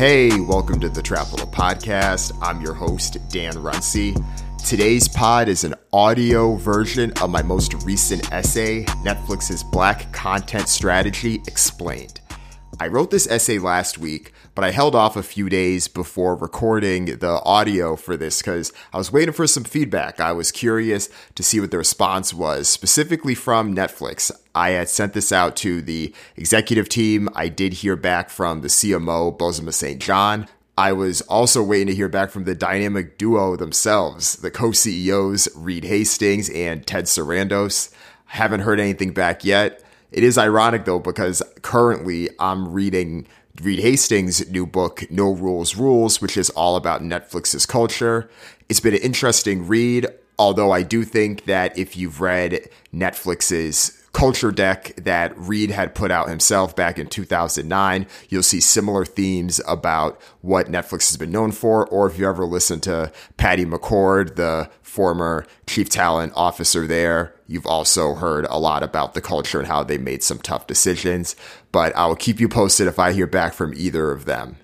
Hey, welcome to the Trapital Podcast. I'm your host, Dan Runcie. Today's pod is an audio version of my most recent essay, Netflix's Black Content Strategy Explained. I wrote this essay last week, but I held off a few days before recording the audio for this because I was waiting for some feedback. I was curious to see what the response was, specifically from Netflix. I had sent this out to the executive team. I did hear back from the CMO, Bozoma St. John. I was also waiting to hear back from the dynamic duo themselves, the co CEOs, Reed Hastings and Ted Sarandos. Haven't heard anything back yet. It is ironic though, because currently I'm reading Reed Hastings' new book, No Rules Rules, which is all about Netflix's culture. It's been an interesting read, although I do think that if you've read Netflix's culture deck that Reed had put out himself back in 2009. You'll see similar themes about what Netflix has been known for, or if you ever listen to Patty McCord, the former chief talent officer there, you've also heard a lot about the culture and how they made some tough decisions. But I'll keep you posted if I hear back from either of them.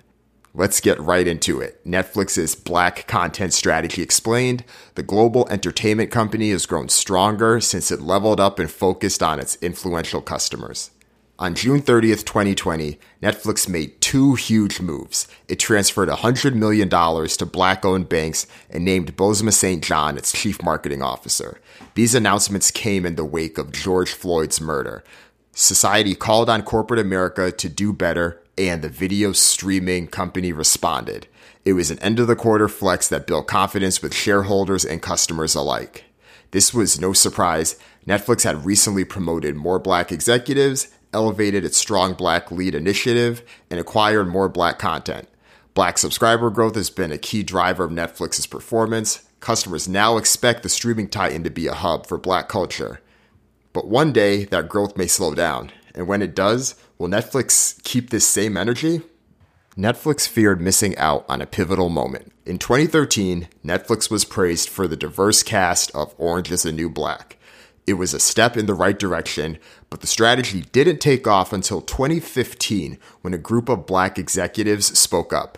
Let's get right into it. Netflix's black content strategy explained. The global entertainment company has grown stronger since it leveled up and focused on its influential customers. On June 30th, 2020, Netflix made two huge moves. It transferred $100 million to black owned banks and named Bozoma St. John its chief marketing officer. These announcements came in the wake of George Floyd's murder. Society called on corporate America to do better and the video streaming company responded. It was an end of the quarter flex that built confidence with shareholders and customers alike. This was no surprise. Netflix had recently promoted more black executives, elevated its strong black lead initiative, and acquired more black content. Black subscriber growth has been a key driver of Netflix's performance. Customers now expect the streaming titan to be a hub for black culture. But one day, that growth may slow down. And when it does, will Netflix keep this same energy? Netflix feared missing out on a pivotal moment. In 2013, Netflix was praised for the diverse cast of Orange is the New Black. It was a step in the right direction, but the strategy didn't take off until 2015 when a group of black executives spoke up.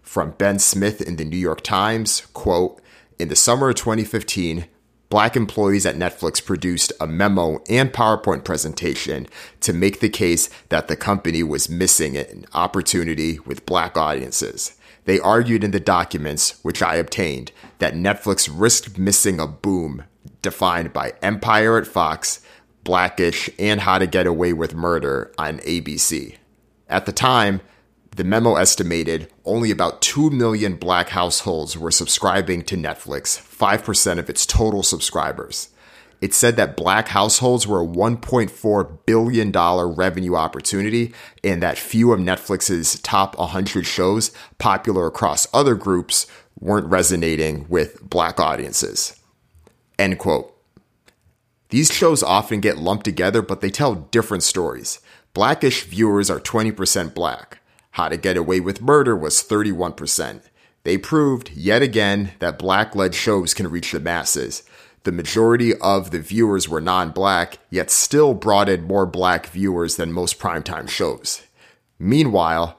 From Ben Smith in the New York Times, quote, in the summer of 2015, black employees at Netflix produced a memo and PowerPoint presentation to make the case that the company was missing an opportunity with black audiences. They argued in the documents, which I obtained, that Netflix risked missing a boom defined by Empire at Fox, Blackish, and How to Get Away with Murder on ABC. At the time, the memo estimated only about 2 million black households were subscribing to Netflix, 5% of its total subscribers. It said that black households were a $1.4 billion revenue opportunity and that few of Netflix's top 100 shows, popular across other groups, weren't resonating with black audiences. End quote. These shows often get lumped together, but they tell different stories. Blackish viewers are 20% black. How to Get Away with Murder was 31%. They proved, yet again, that black led shows can reach the masses. The majority of the viewers were non black, yet still brought in more black viewers than most primetime shows. Meanwhile,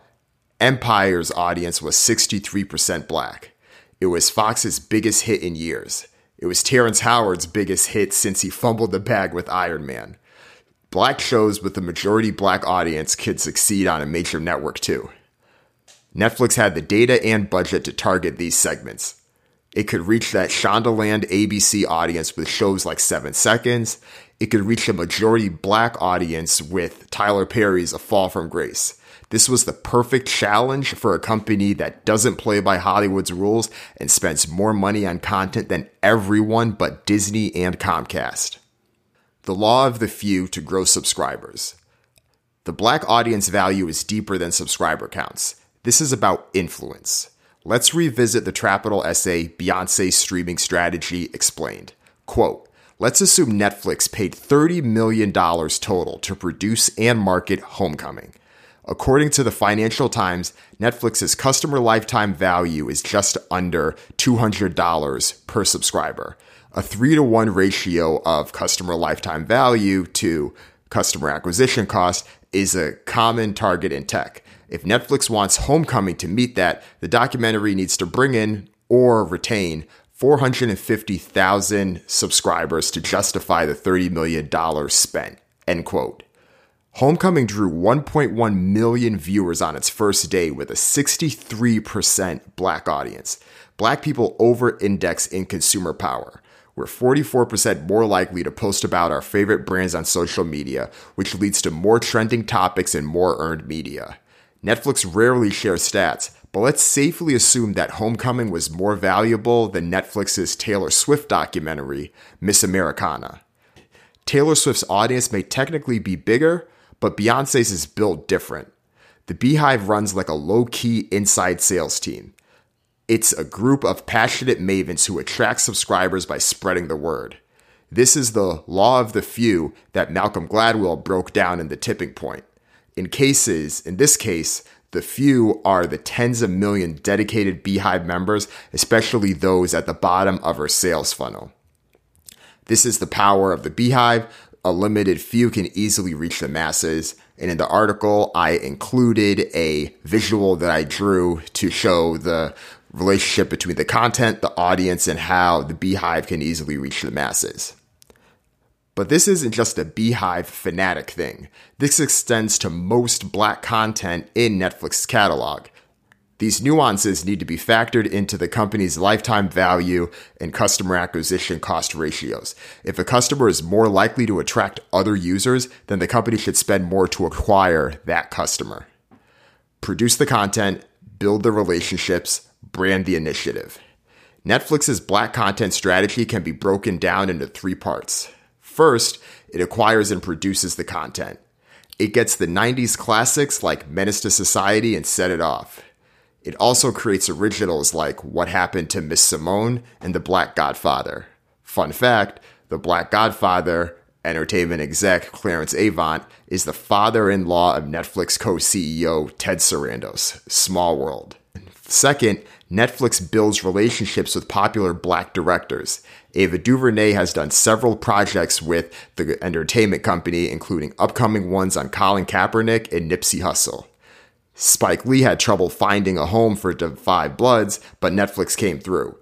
Empire's audience was 63% black. It was Fox's biggest hit in years. It was Terrence Howard's biggest hit since he fumbled the bag with Iron Man. Black shows with a majority black audience could succeed on a major network too. Netflix had the data and budget to target these segments. It could reach that Shondaland ABC audience with shows like 7 Seconds. It could reach a majority black audience with Tyler Perry's A Fall from Grace. This was the perfect challenge for a company that doesn't play by Hollywood's rules and spends more money on content than everyone but Disney and Comcast. The law of the few to grow subscribers. The black audience value is deeper than subscriber counts. This is about influence. Let's revisit the Trapital essay Beyonce Streaming Strategy Explained. Quote, Let's assume Netflix paid $30 million total to produce and market Homecoming. According to the Financial Times, Netflix's customer lifetime value is just under $200 per subscriber a three to one ratio of customer lifetime value to customer acquisition cost is a common target in tech. If Netflix wants Homecoming to meet that, the documentary needs to bring in or retain 450,000 subscribers to justify the $30 million spent. End quote. Homecoming drew 1.1 million viewers on its first day with a 63% black audience. Black people over index in consumer power. We're 44% more likely to post about our favorite brands on social media, which leads to more trending topics and more earned media. Netflix rarely shares stats, but let's safely assume that Homecoming was more valuable than Netflix's Taylor Swift documentary, Miss Americana. Taylor Swift's audience may technically be bigger, but Beyonce's is built different. The BeyHive runs like a low key inside sales team. It's a group of passionate mavens who attract subscribers by spreading the word. This is the law of the few that Malcolm Gladwell broke down in The Tipping Point. In cases, in this case, the few are the tens of million dedicated BeyHive members, especially those at the bottom of our sales funnel. This is the power of the BeyHive. A limited few can easily reach the masses. And in the article, I included a visual that I drew to show the relationship between the content, the audience, and how the BeyHive can easily reach the masses. But this isn't just a BeyHive fanatic thing. This extends to most black content in Netflix's catalog. These nuances need to be factored into the company's lifetime value and customer acquisition cost ratios. If a customer is more likely to attract other users, then the company should spend more to acquire that customer. Produce the content, build the relationships, brand the initiative. Netflix's black content strategy can be broken down into three parts. First, it acquires and produces the content. It gets the 90s classics like Menace to Society and Set It Off. It also creates originals like What Happened to Miss Simone and The Black Godfather. Fun fact The Black Godfather, entertainment exec Clarence Avant, is the father in law of Netflix co CEO Ted Sarandos. Small world. Second, Netflix builds relationships with popular black directors. Ava DuVernay has done several projects with the entertainment company, including upcoming ones on Colin Kaepernick and Nipsey Hussle. Spike Lee had trouble finding a home for 5 Bloods, but Netflix came through.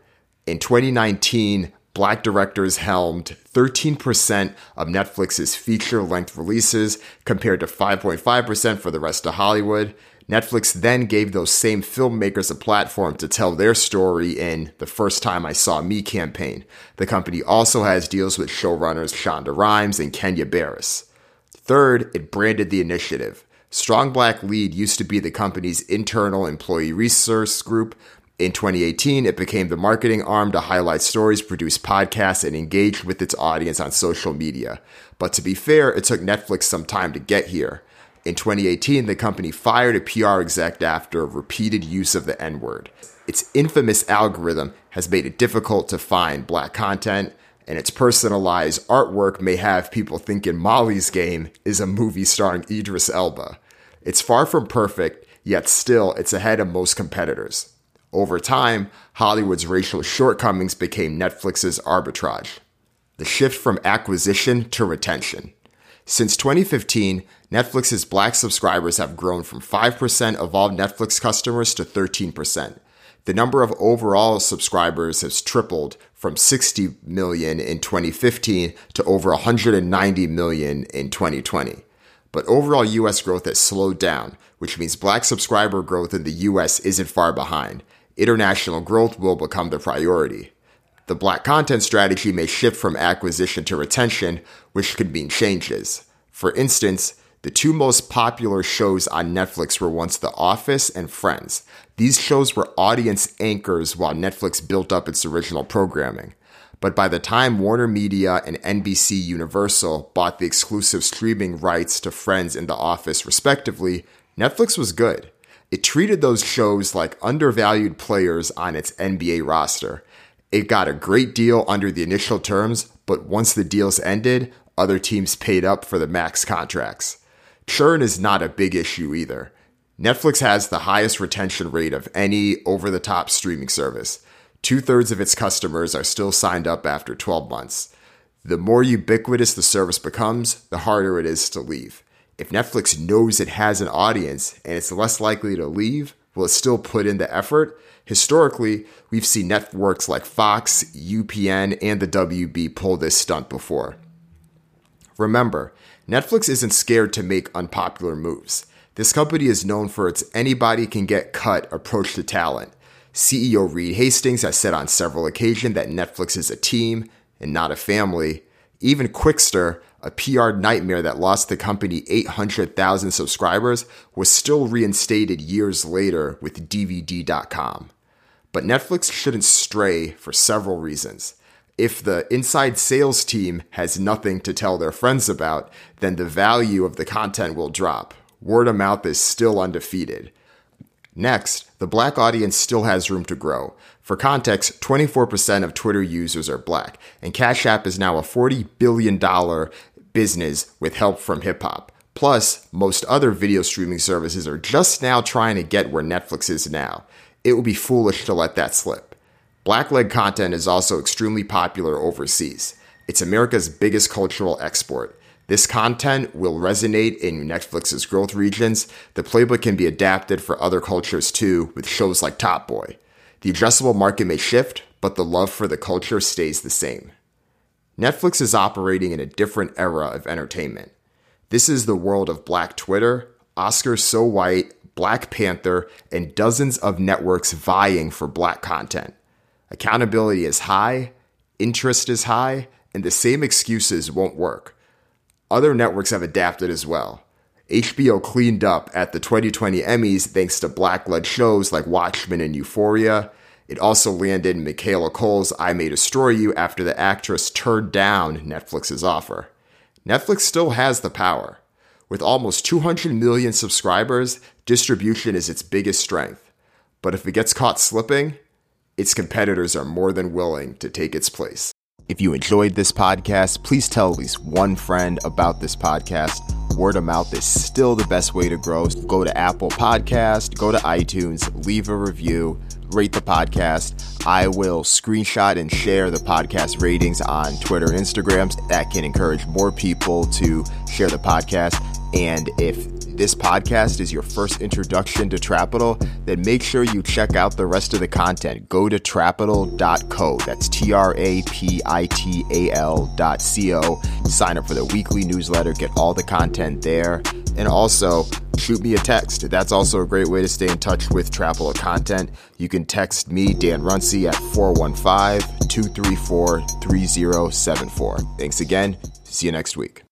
In 2019, black directors helmed 13% of Netflix's feature length releases compared to 5.5% for the rest of Hollywood. Netflix then gave those same filmmakers a platform to tell their story in the First Time I Saw Me campaign. The company also has deals with showrunners Shonda Rhimes and Kenya Barris. Third, it branded the initiative. Strong Black Lead used to be the company's internal employee resource group. In 2018, it became the marketing arm to highlight stories, produce podcasts, and engage with its audience on social media. But to be fair, it took Netflix some time to get here. In 2018, the company fired a PR exec after repeated use of the N word. Its infamous algorithm has made it difficult to find black content, and its personalized artwork may have people thinking Molly's Game is a movie starring Idris Elba. It's far from perfect, yet still, it's ahead of most competitors. Over time, Hollywood's racial shortcomings became Netflix's arbitrage. The shift from acquisition to retention. Since 2015, Netflix's black subscribers have grown from 5% of all Netflix customers to 13%. The number of overall subscribers has tripled from 60 million in 2015 to over 190 million in 2020. But overall US growth has slowed down, which means black subscriber growth in the US isn't far behind. International growth will become the priority. The black content strategy may shift from acquisition to retention, which could mean changes. For instance, the two most popular shows on Netflix were once The Office and Friends. These shows were audience anchors while Netflix built up its original programming. But by the time Warner Media and NBC Universal bought the exclusive streaming rights to Friends and The Office, respectively, Netflix was good. It treated those shows like undervalued players on its NBA roster. It got a great deal under the initial terms, but once the deals ended, other teams paid up for the max contracts. Churn is not a big issue either. Netflix has the highest retention rate of any over the top streaming service. Two thirds of its customers are still signed up after 12 months. The more ubiquitous the service becomes, the harder it is to leave. If Netflix knows it has an audience and it's less likely to leave, will it still put in the effort? Historically, we've seen networks like Fox, UPN, and the WB pull this stunt before. Remember, Netflix isn't scared to make unpopular moves. This company is known for its anybody can get cut approach to talent. CEO Reed Hastings has said on several occasions that Netflix is a team and not a family. Even Qwikster, a PR nightmare that lost the company 800,000 subscribers, was still reinstated years later with DVD.com. But Netflix shouldn't stray for several reasons. If the inside sales team has nothing to tell their friends about, then the value of the content will drop. Word of mouth is still undefeated. Next, the black audience still has room to grow. For context, 24% of Twitter users are black, and Cash App is now a $40 billion business with help from hip hop. Plus, most other video streaming services are just now trying to get where Netflix is now it would be foolish to let that slip. Black led content is also extremely popular overseas. It's America's biggest cultural export. This content will resonate in Netflix's growth regions. The playbook can be adapted for other cultures too, with shows like Top Boy. The addressable market may shift, but the love for the culture stays the same. Netflix is operating in a different era of entertainment. This is the world of Black Twitter, Oscar So White, Black Panther, and dozens of networks vying for black content. Accountability is high, interest is high, and the same excuses won't work. Other networks have adapted as well. HBO cleaned up at the 2020 Emmys thanks to black led shows like Watchmen and Euphoria. It also landed Michaela Coel's I May Destroy You after the actress turned down Netflix's offer. Netflix still has the power. With almost 200 million subscribers, distribution is its biggest strength. But if it gets caught slipping, its competitors are more than willing to take its place. If you enjoyed this podcast, please tell at least one friend about this podcast. Word of mouth is still the best way to grow. Go to Apple Podcast, go to iTunes, leave a review, rate the podcast. I will screenshot and share the podcast ratings on Twitter and Instagrams. That can encourage more people to share the podcast. And if this podcast is your first introduction to Trapital, then make sure you check out the rest of the content. Go to trapital.co. That's T R A P I T A L dot C O. Sign up for the weekly newsletter, get all the content there. And also, shoot me a text. That's also a great way to stay in touch with Trapital content. You can text me, Dan Runcie, at 415 234 3074. Thanks again. See you next week.